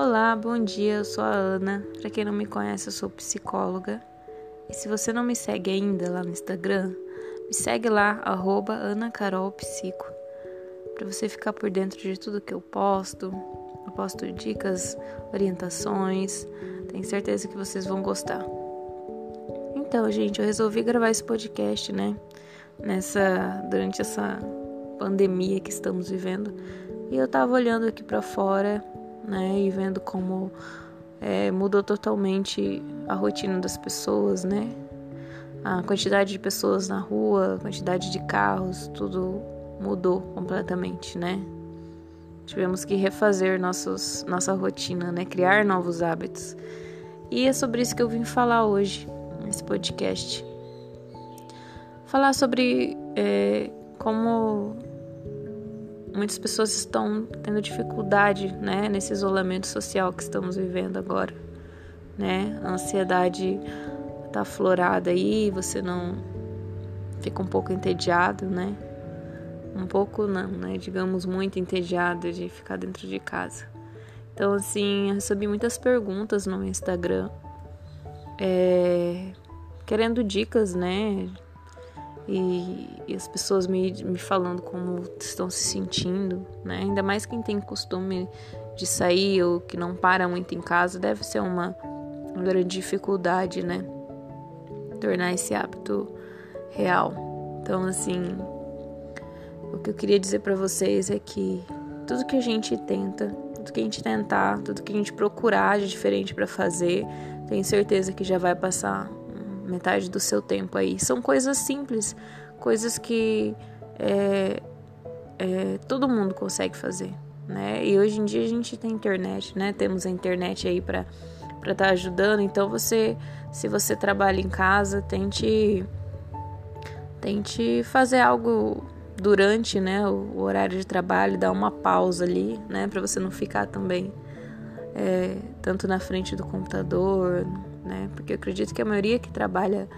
Olá, bom dia. Eu sou a Ana. Para quem não me conhece, eu sou psicóloga. E se você não me segue ainda lá no Instagram, me segue lá @anacarolpsico para você ficar por dentro de tudo que eu posto. Eu posto dicas, orientações. Tenho certeza que vocês vão gostar. Então, gente, eu resolvi gravar esse podcast, né? Nessa durante essa pandemia que estamos vivendo. E eu tava olhando aqui para fora né? E vendo como é, mudou totalmente a rotina das pessoas, né? A quantidade de pessoas na rua, a quantidade de carros, tudo mudou completamente, né? Tivemos que refazer nossos, nossa rotina, né? Criar novos hábitos. E é sobre isso que eu vim falar hoje, nesse podcast. Falar sobre é, como muitas pessoas estão tendo dificuldade, né, nesse isolamento social que estamos vivendo agora, né? A ansiedade tá aflorada aí, você não fica um pouco entediado, né? Um pouco não, né? Digamos muito entediado de ficar dentro de casa. Então, assim, eu recebi muitas perguntas no meu Instagram, é, querendo dicas, né? E, e, as pessoas me, me falando como estão se sentindo, né? Ainda mais quem tem costume de sair ou que não para muito em casa, deve ser uma, uma grande dificuldade, né? Tornar esse hábito real. Então, assim, o que eu queria dizer para vocês é que tudo que a gente tenta, tudo que a gente tentar, tudo que a gente procurar de diferente para fazer, tenho certeza que já vai passar metade do seu tempo aí. São coisas simples, coisas que é, é, todo mundo consegue fazer, né? E hoje em dia a gente tem internet, né? Temos a internet aí para para estar tá ajudando. Então você, se você trabalha em casa, tente tente fazer algo durante, né, o, o horário de trabalho, dar uma pausa ali, né, para você não ficar também é, tanto na frente do computador, né? Porque eu acredito que a maioria que trabalha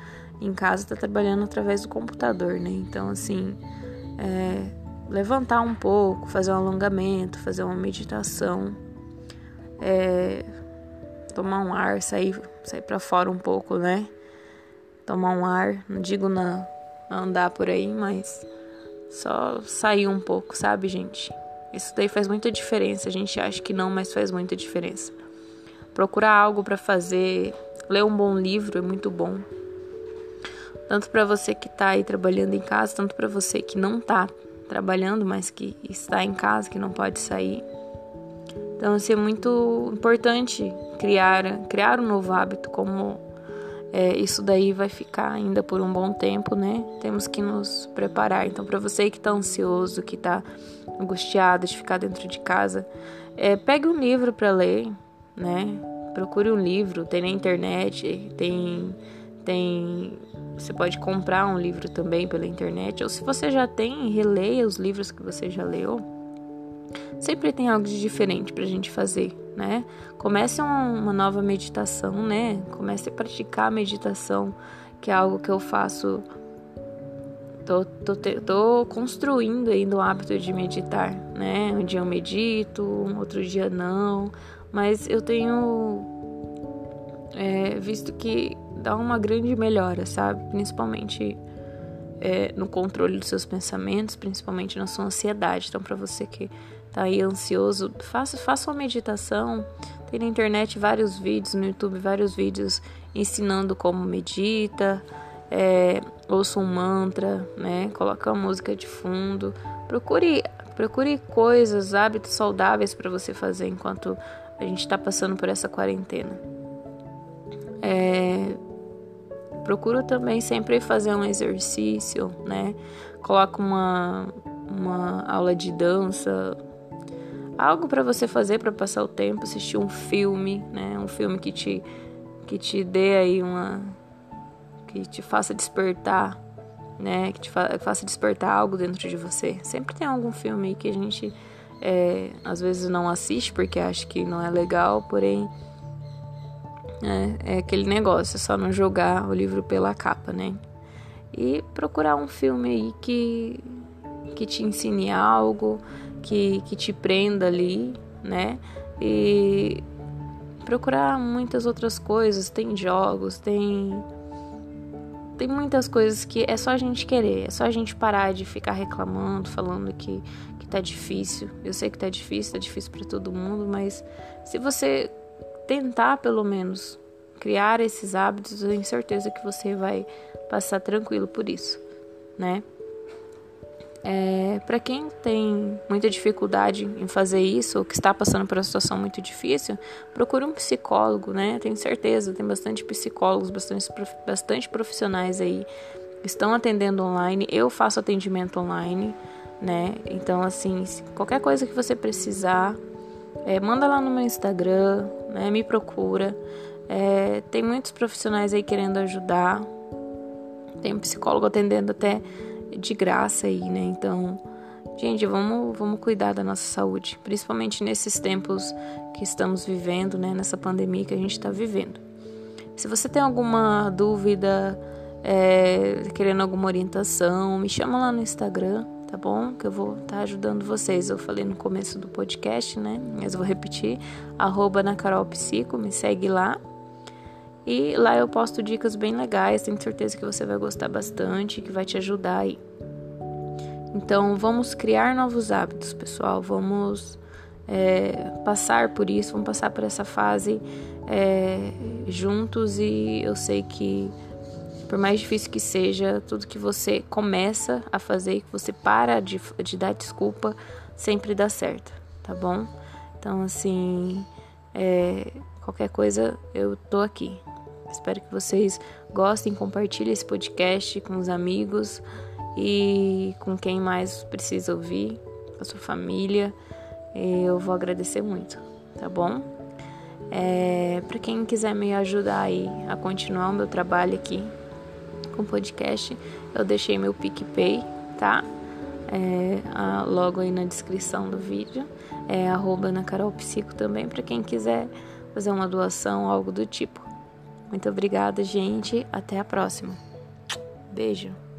em casa está trabalhando através do computador, né? Então, assim, é, levantar um pouco, fazer um alongamento, fazer uma meditação, é, tomar um ar, sair, sair para fora um pouco, né? Tomar um ar, não digo na, andar por aí, mas só sair um pouco, sabe, gente? Isso daí faz muita diferença. A gente acha que não, mas faz muita diferença. Procurar algo para fazer, Ler um bom livro é muito bom. Tanto para você que está aí trabalhando em casa, tanto para você que não está trabalhando, mas que está em casa, que não pode sair. Então, assim, é muito importante criar, criar um novo hábito, como é, isso daí vai ficar ainda por um bom tempo, né? Temos que nos preparar. Então, para você que está ansioso, que está angustiado de ficar dentro de casa, é, pegue um livro para ler, né? procure um livro, tem na internet, tem tem você pode comprar um livro também pela internet, ou se você já tem, releia os livros que você já leu. Sempre tem algo de diferente pra gente fazer, né? Comece uma nova meditação, né? Comece a praticar a meditação, que é algo que eu faço Tô, tô, tô, construindo ainda o hábito de meditar, né? Um dia eu medito, outro dia não, mas eu tenho é, visto que dá uma grande melhora, sabe? Principalmente é, no controle dos seus pensamentos, principalmente na sua ansiedade. Então, para você que tá aí ansioso, faça, faça uma meditação. Tem na internet vários vídeos, no YouTube vários vídeos ensinando como medita. É, ouça um mantra, né? Coloca uma música de fundo. Procure, procure coisas, hábitos saudáveis para você fazer enquanto a gente está passando por essa quarentena. É, procuro também sempre fazer um exercício, né? Coloco uma, uma aula de dança, algo para você fazer para passar o tempo, assistir um filme, né? Um filme que te que te dê aí uma que te faça despertar, né? Que te fa faça despertar algo dentro de você. Sempre tem algum filme que a gente é, às vezes não assiste porque acha que não é legal, porém é, é aquele negócio, só não jogar o livro pela capa, né? E procurar um filme aí que, que te ensine algo, que, que te prenda ali, né? E procurar muitas outras coisas. Tem jogos, tem. Tem muitas coisas que é só a gente querer, é só a gente parar de ficar reclamando, falando que, que tá difícil. Eu sei que tá difícil, tá difícil para todo mundo, mas se você tentar pelo menos criar esses hábitos, eu tenho certeza que você vai passar tranquilo por isso, né? É, para quem tem muita dificuldade em fazer isso, ou que está passando por uma situação muito difícil, procure um psicólogo, né? Tenho certeza, tem bastante psicólogos, bastante, bastante profissionais aí que estão atendendo online. Eu faço atendimento online, né? Então, assim, qualquer coisa que você precisar, é, manda lá no meu Instagram, né? Me procura. É, tem muitos profissionais aí querendo ajudar. Tem um psicólogo atendendo até de graça aí, né? Então, gente, vamos, vamos cuidar da nossa saúde, principalmente nesses tempos que estamos vivendo, né? Nessa pandemia que a gente está vivendo. Se você tem alguma dúvida, é, querendo alguma orientação, me chama lá no Instagram, tá bom? Que eu vou estar tá ajudando vocês. Eu falei no começo do podcast, né? Mas vou repetir, arroba na Carol Psico, me segue lá. E lá eu posto dicas bem legais, tenho certeza que você vai gostar bastante, que vai te ajudar aí. Então vamos criar novos hábitos, pessoal. Vamos é, passar por isso, vamos passar por essa fase é, juntos e eu sei que por mais difícil que seja, tudo que você começa a fazer e que você para de, de dar desculpa sempre dá certo, tá bom? Então assim, é, qualquer coisa eu tô aqui. Espero que vocês gostem, compartilhem esse podcast com os amigos e com quem mais precisa ouvir, a sua família. Eu vou agradecer muito, tá bom? É, para quem quiser me ajudar aí a continuar o meu trabalho aqui com o podcast, eu deixei meu PicPay, tá? É, logo aí na descrição do vídeo. É arroba na Carol Psico também, para quem quiser fazer uma doação, algo do tipo. Muito obrigada, gente. Até a próxima. Beijo.